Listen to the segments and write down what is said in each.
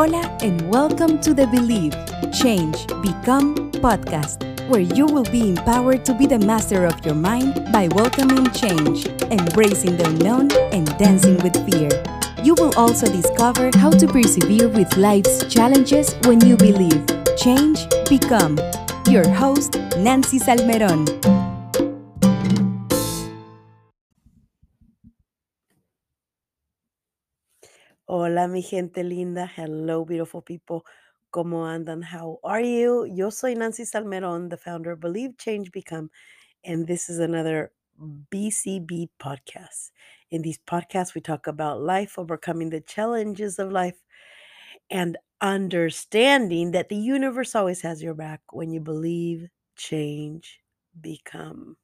Hola, and welcome to the Believe, Change, Become podcast, where you will be empowered to be the master of your mind by welcoming change, embracing the unknown, and dancing with fear. You will also discover how to persevere with life's challenges when you believe, change, become. Your host, Nancy Salmeron. Hola, mi gente linda. Hello, beautiful people. ¿Cómo andan? How are you? Yo soy Nancy Salmeron, the founder of Believe, Change, Become, and this is another BCB podcast. In these podcasts, we talk about life, overcoming the challenges of life, and understanding that the universe always has your back when you believe, change, become.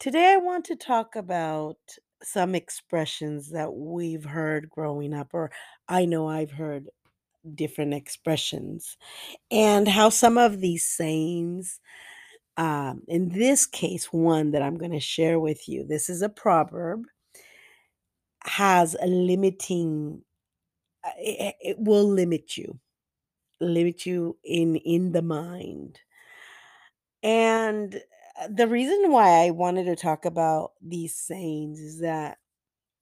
Today, I want to talk about some expressions that we've heard growing up, or I know I've heard different expressions, and how some of these sayings, um, in this case, one that I'm going to share with you, this is a proverb, has a limiting, uh, it, it will limit you, limit you in in the mind. And Uh, the reason why I wanted to talk about these sayings is that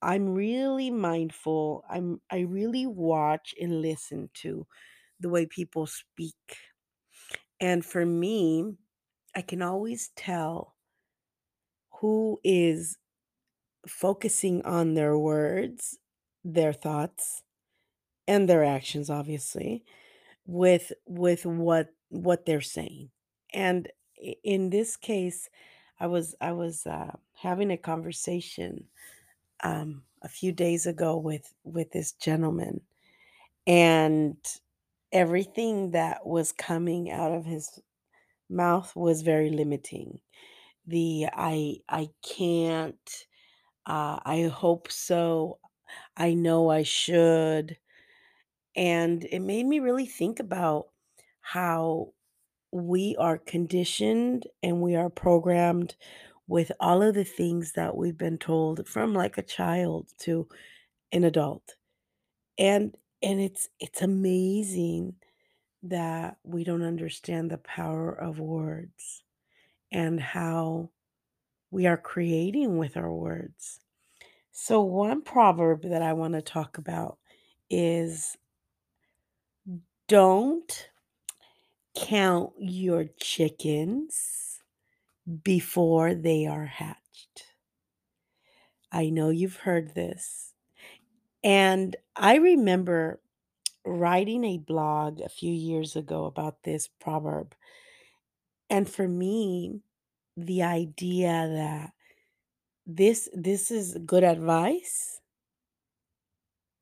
I'm really mindful. I'm I really watch and listen to the way people speak. And for me, I can always tell who is focusing on their words, their thoughts, and their actions obviously with with what what they're saying. And in this case, I was I was uh, having a conversation um, a few days ago with with this gentleman, and everything that was coming out of his mouth was very limiting. The I I can't. Uh, I hope so. I know I should. And it made me really think about how we are conditioned and we are programmed with all of the things that we've been told from like a child to an adult. And and it's it's amazing that we don't understand the power of words and how we are creating with our words. So one proverb that I want to talk about is don't count your chickens before they are hatched. I know you've heard this. And I remember writing a blog a few years ago about this proverb. And for me, the idea that this this is good advice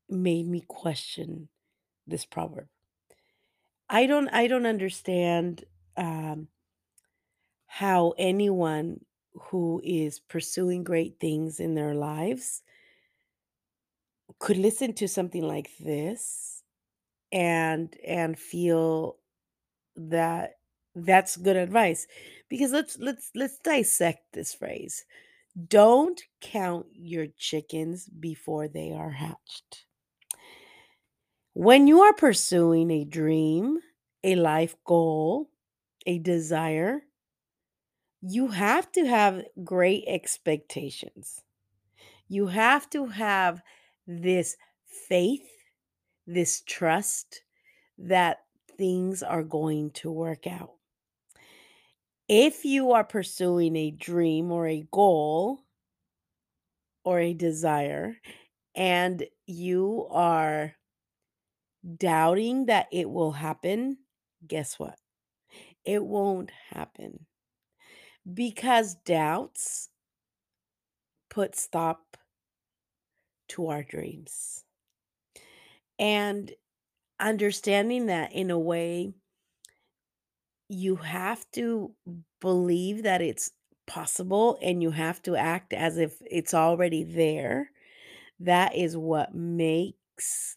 made me question this proverb. I don't I don't understand um, how anyone who is pursuing great things in their lives could listen to something like this and and feel that that's good advice. Because let's let's let's dissect this phrase don't count your chickens before they are hatched when you are pursuing a dream a life goal a desire you have to have great expectations you have to have this faith this trust that things are going to work out. If you are pursuing a dream or a goal or a desire and you are doubting that it will happen, guess what? It won't happen because doubts put stop to our dreams. And understanding that in a way you have to believe that it's possible and you have to act as if it's already there. That is what makes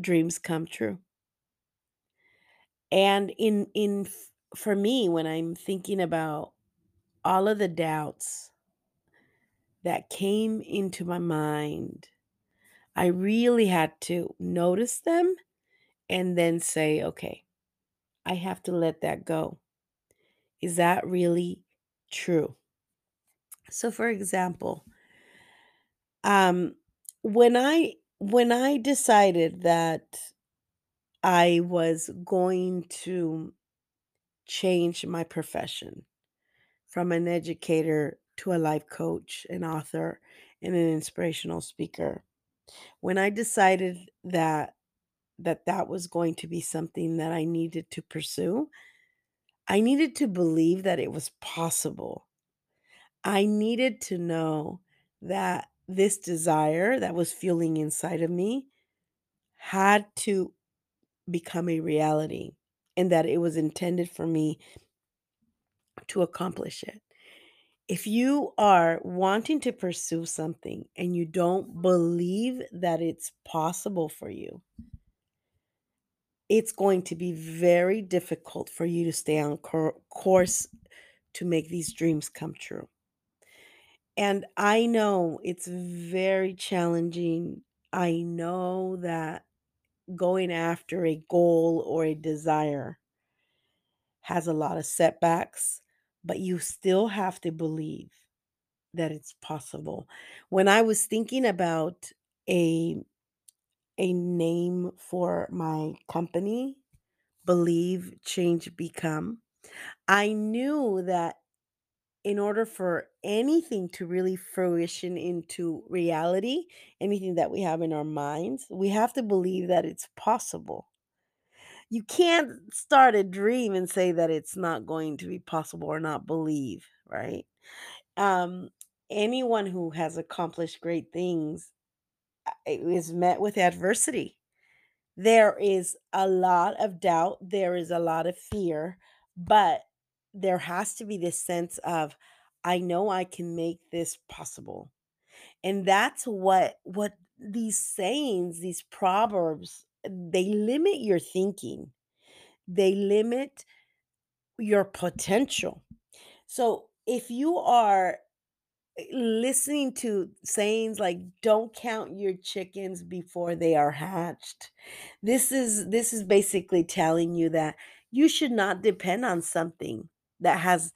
dreams come true. And in in for me when I'm thinking about all of the doubts that came into my mind, I really had to notice them and then say, okay, I have to let that go. Is that really true? So for example, um when I when I decided that I was going to change my profession from an educator to a life coach, an author, and an inspirational speaker. When I decided that that that was going to be something that I needed to pursue, I needed to believe that it was possible. I needed to know that this desire that was fueling inside of me had to become a reality and that it was intended for me to accomplish it. If you are wanting to pursue something and you don't believe that it's possible for you, it's going to be very difficult for you to stay on cour- course to make these dreams come true. And I know it's very challenging. I know that going after a goal or a desire has a lot of setbacks, but you still have to believe that it's possible. When I was thinking about a a name for my company, Believe, Change, Become, I knew that in order for anything to really fruition into reality, anything that we have in our minds, we have to believe that it's possible. You can't start a dream and say that it's not going to be possible or not believe, right? Um, anyone who has accomplished great things uh, is met with adversity. There is a lot of doubt, there is a lot of fear, but there has to be this sense of I know I can make this possible. And that's what what these sayings, these proverbs, they limit your thinking. They limit your potential. So if you are eh, listening to sayings like don't count your chickens before they are hatched this is this is basically telling you that you should not depend on something that has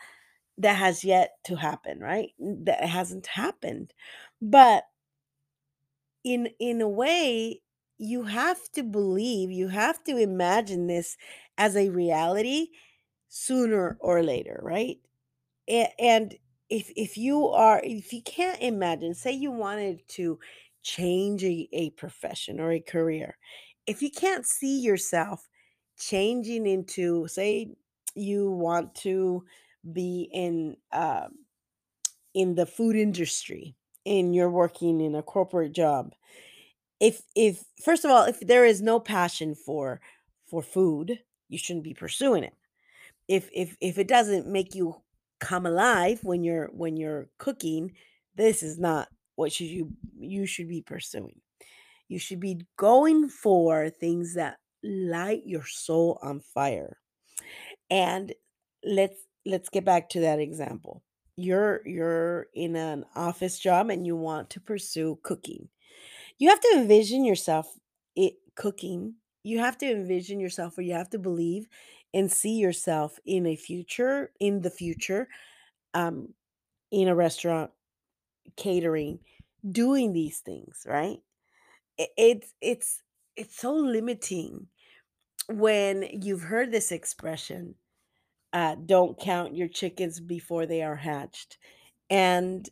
that has yet to happen right? That hasn't happened. But in in a way you have to believe you have to imagine this as a reality sooner or later right? And if if you are if you can't imagine say you wanted to change a, a profession or a career if you can't see yourself changing into say you want to be in uh, in the food industry and you're working in a corporate job if if first of all if there is no passion for for food you shouldn't be pursuing it if if if it doesn't make you come alive when you're when you're cooking, this is not what should you you should be pursuing. You should be going for things that light your soul on fire. And let's let's get back to that example. You're you're in an office job and you want to pursue cooking. You have to envision yourself it cooking. You have to envision yourself or you have to believe and see yourself in a future, in the future, um, in a restaurant, catering, doing these things, right? I- It's it's it's so limiting when you've heard this expression, uh, don't count your chickens before they are hatched. And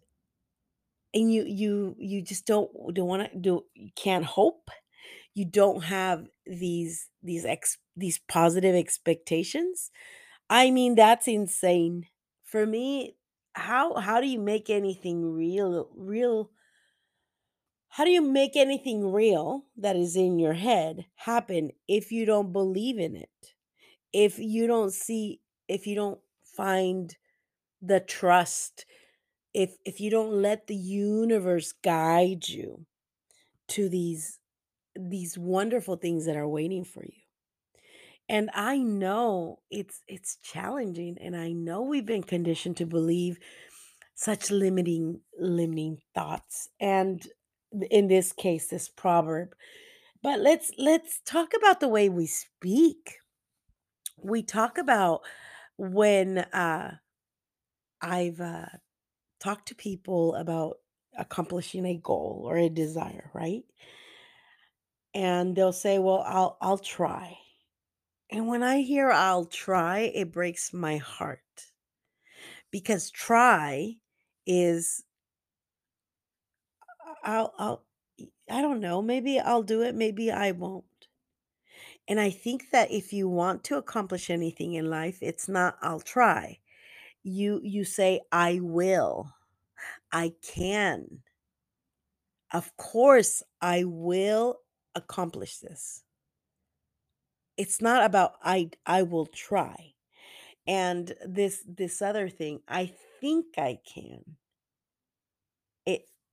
and you you you just don't don't want to do you can't hope you don't have these these ex these positive expectations i mean that's insane for me how how do you make anything real real how do you make anything real that is in your head happen if you don't believe in it if you don't see if you don't find the trust if if you don't let the universe guide you to these these wonderful things that are waiting for you. And I know it's it's challenging and I know we've been conditioned to believe such limiting limiting thoughts. And in this case this proverb But let's let's talk about the way we speak. We talk about when uh I've uh talked to people about accomplishing a goal or a desire, right? And they'll say, "Well, I'll I'll try." And when I hear I'll try, it breaks my heart because try is I'll I'll I don't know, maybe I'll do it, maybe I won't. And I think that if you want to accomplish anything in life, it's not I'll try. You you say I will. I can. Of course I will accomplish this. It's not about I I will try. And this this other thing, I think I can.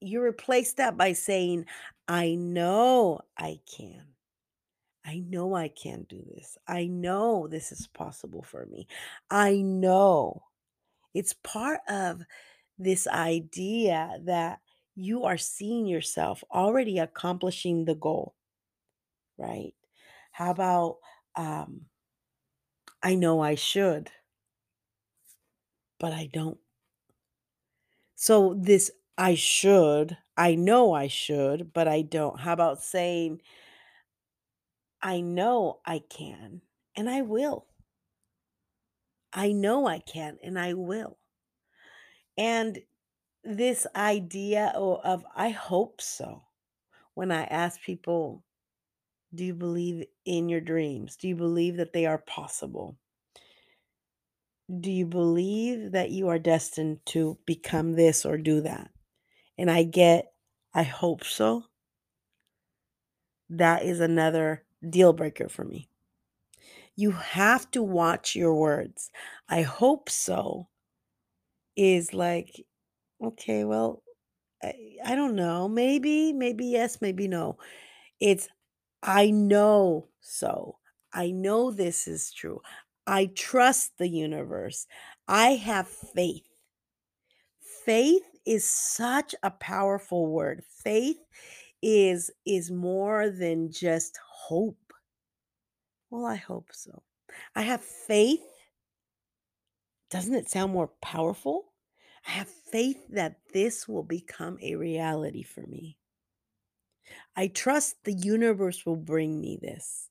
You replace that by saying I know I can. I know I can do this. I know this is possible for me. I know. It's part of this idea that you are seeing yourself already accomplishing the goal, right? How about um I know I should, but I don't. So this I should, I know I should, but I don't. How about saying I know I can and I will. I know I can and I will. And this idea of I hope so. When I ask people, do you believe in your dreams? Do you believe that they are possible? Do you believe that you are destined to become this or do that? And I get, I hope so. That is another deal breaker for me. You have to watch your words. I hope so is like, okay, well, I, I don't know. Maybe, maybe yes, maybe no. It's I know so. I know this is true. I trust the universe. I have faith. Faith is such a powerful word. Faith is is more than just hope. Well, I hope so. I have faith. Doesn't it sound more powerful? I have faith that this will become a reality for me. I trust the universe will bring me this.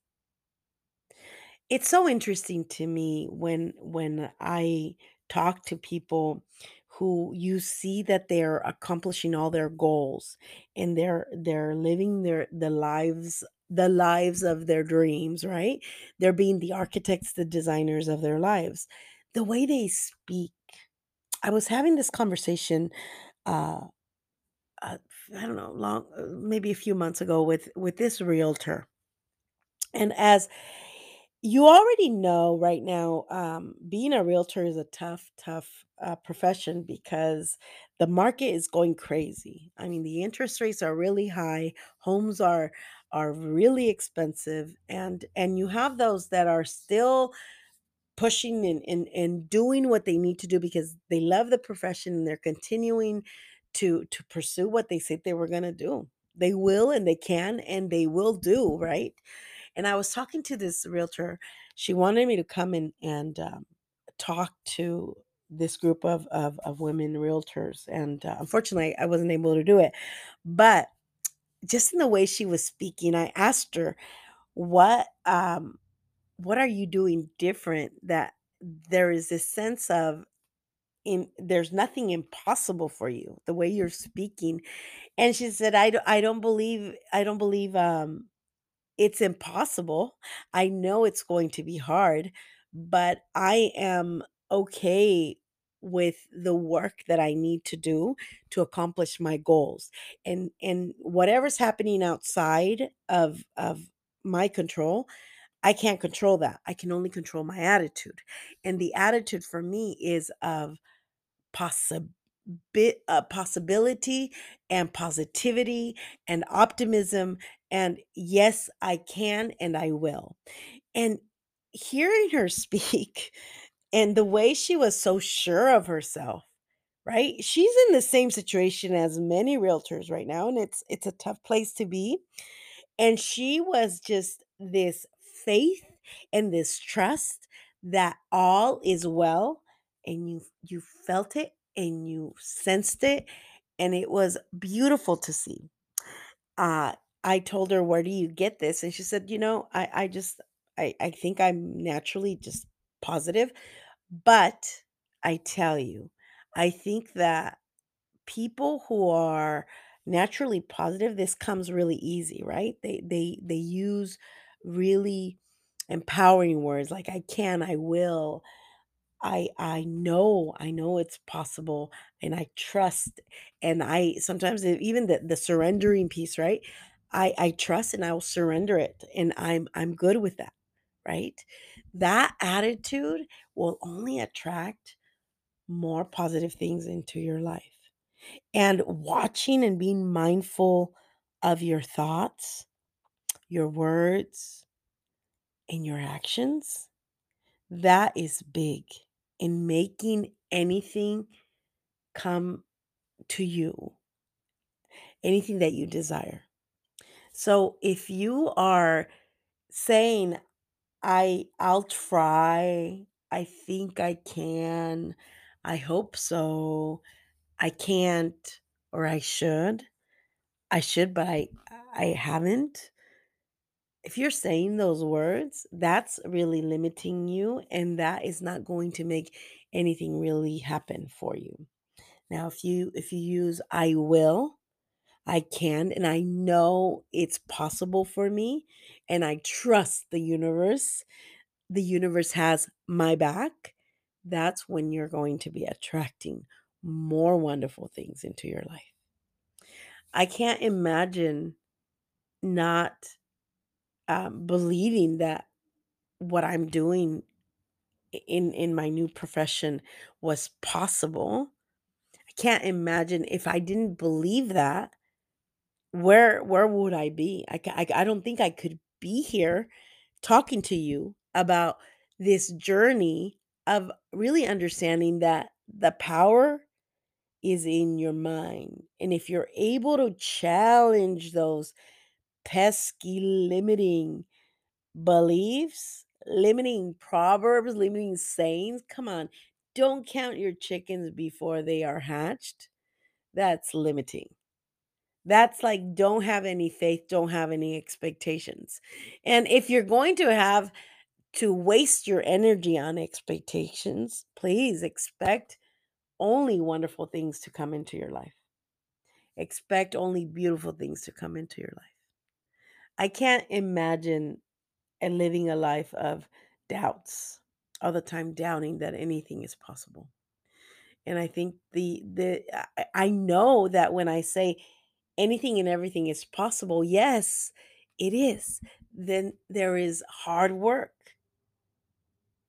It's so interesting to me when when I talk to people who you see that they're accomplishing all their goals and they're they're living their the lives the lives of their dreams, right? They're being the architects, the designers of their lives. The way they speak. I was having this conversation uh, uh I don't know, long uh, maybe a few months ago with with this realtor. And as You already know right now, um, being a realtor is a tough, tough uh, profession because the market is going crazy. I mean, the interest rates are really high, homes are are really expensive, and and you have those that are still pushing and, and and doing what they need to do because they love the profession and they're continuing to to pursue what they said they were going to do. They will and they can and they will do, right? And I was talking to this realtor. She wanted me to come in and um, talk to this group of, of, of women realtors. And uh, unfortunately, I wasn't able to do it. But just in the way she was speaking, I asked her, what um what are you doing different that there is this sense of in there's nothing impossible for you the way you're speaking and she said i don't i don't believe i don't believe um it's impossible. I know it's going to be hard, but I am okay with the work that I need to do to accomplish my goals. And and whatever's happening outside of of my control, I can't control that. I can only control my attitude. And the attitude for me is of possibility bit uh, possibility and positivity and optimism and yes i can and i will and hearing her speak and the way she was so sure of herself right she's in the same situation as many realtors right now and it's it's a tough place to be And she was just this faith and this trust that all is well, and you you felt it and you sensed it, and it was beautiful to see. Uh, I told her, "Where do you get this?" And she said, "You know, I I just I I think I'm naturally just positive, but I tell you, I think that people who are naturally positive, this comes really easy, right? They they they use really empowering words like I can, I will, I I know, I know it's possible and I trust and I sometimes even the the surrendering piece, right? I I trust and I will surrender it and I'm I'm good with that, right? That attitude will only attract more positive things into your life. And watching and being mindful of your thoughts, your words, and your actions, that is big in making anything come to you, anything that you desire. So if you are saying, I I'll try, I think I can, I hope so, I can't, or I should, I should, but I I haven't. If you're saying those words, that's really limiting you and that is not going to make anything really happen for you. Now, if you if you use I will, I can and I know it's possible for me and I trust the universe, the universe has my back, that's when you're going to be attracting more wonderful things into your life. I can't imagine not um, believing that what I'm doing in in my new profession was possible. I can't imagine if I didn't believe that, where where would I be? I I, I don't think I could be here talking to you about this journey of really understanding that the power is in your mind. And if you're able to challenge those pesky limiting Beliefs, limiting proverbs, limiting sayings. Come on. Don't count your chickens before they are hatched. That's limiting. That's like don't have any faith, don't have any expectations. And if you're going to have to waste your energy on expectations, please expect only wonderful things to come into your life. Expect only beautiful things to come into your life. I can't imagine and living a life of doubts all the time doubting that anything is possible and i think the the i I know that when i say anything and everything is possible yes it is. Then there is hard work.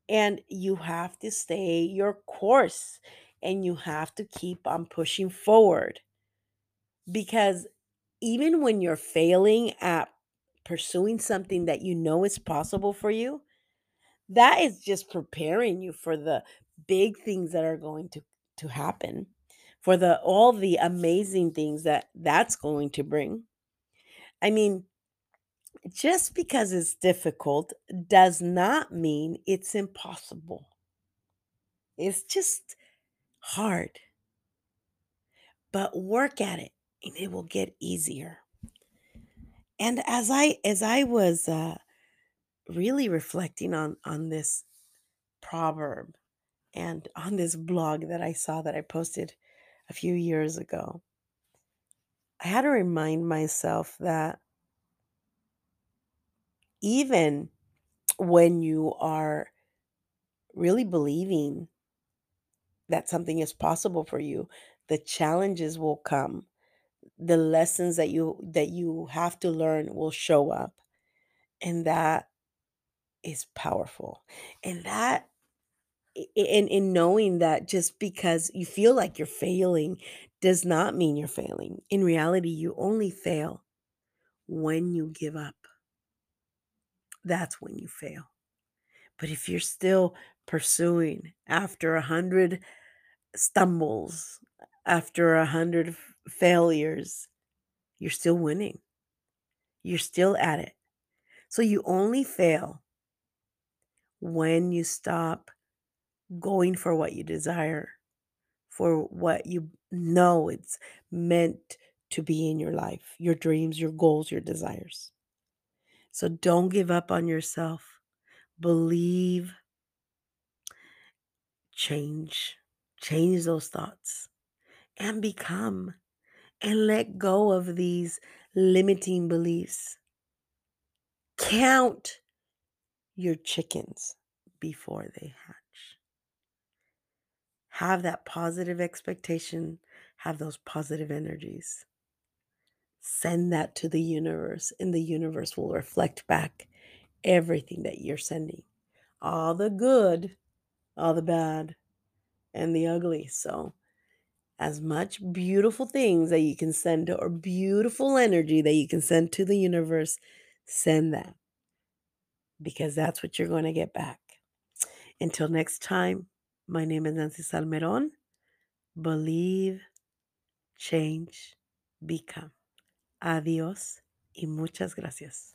And you have to stay your course and you have to keep on pushing forward. Because even when you're failing at pursuing something that you know is possible for you That is just preparing you for the big things that are going to to happen, for the all the amazing things that that's going to bring. I mean, just because it's difficult does not mean it's impossible. It's just hard, but work at it and it will get easier. And as I as I was uh really reflecting on on this proverb and on this blog that I saw that I posted a few years ago, I had to remind myself that even when you are really believing that something is possible for you, the challenges will come. The lessons that you that you have to learn will show up, and that is powerful. And that in in knowing that just because you feel like you're failing does not mean you're failing. In reality, you only fail when you give up. That's when you fail. But if you're still pursuing after a hundred stumbles, after a hundred failures, you're still winning. You're still at it. So you only fail when you stop going for what you desire, for what you know it's meant to be in your life, your dreams, your goals, your desires. So don't give up on yourself. Believe, change, change those thoughts, and become, and let go of these limiting beliefs. Count your chickens before they hatch. Have that positive expectation, have those positive energies. Send that to the universe, and the universe will reflect back everything that you're sending all the good, all the bad, and the ugly. So, as much beautiful things that you can send or beautiful energy that you can send to the universe, send that because that's what you're going to get back. Until next time, my name is Nancy Salmeron. Believe, change, become. Adiós y muchas gracias.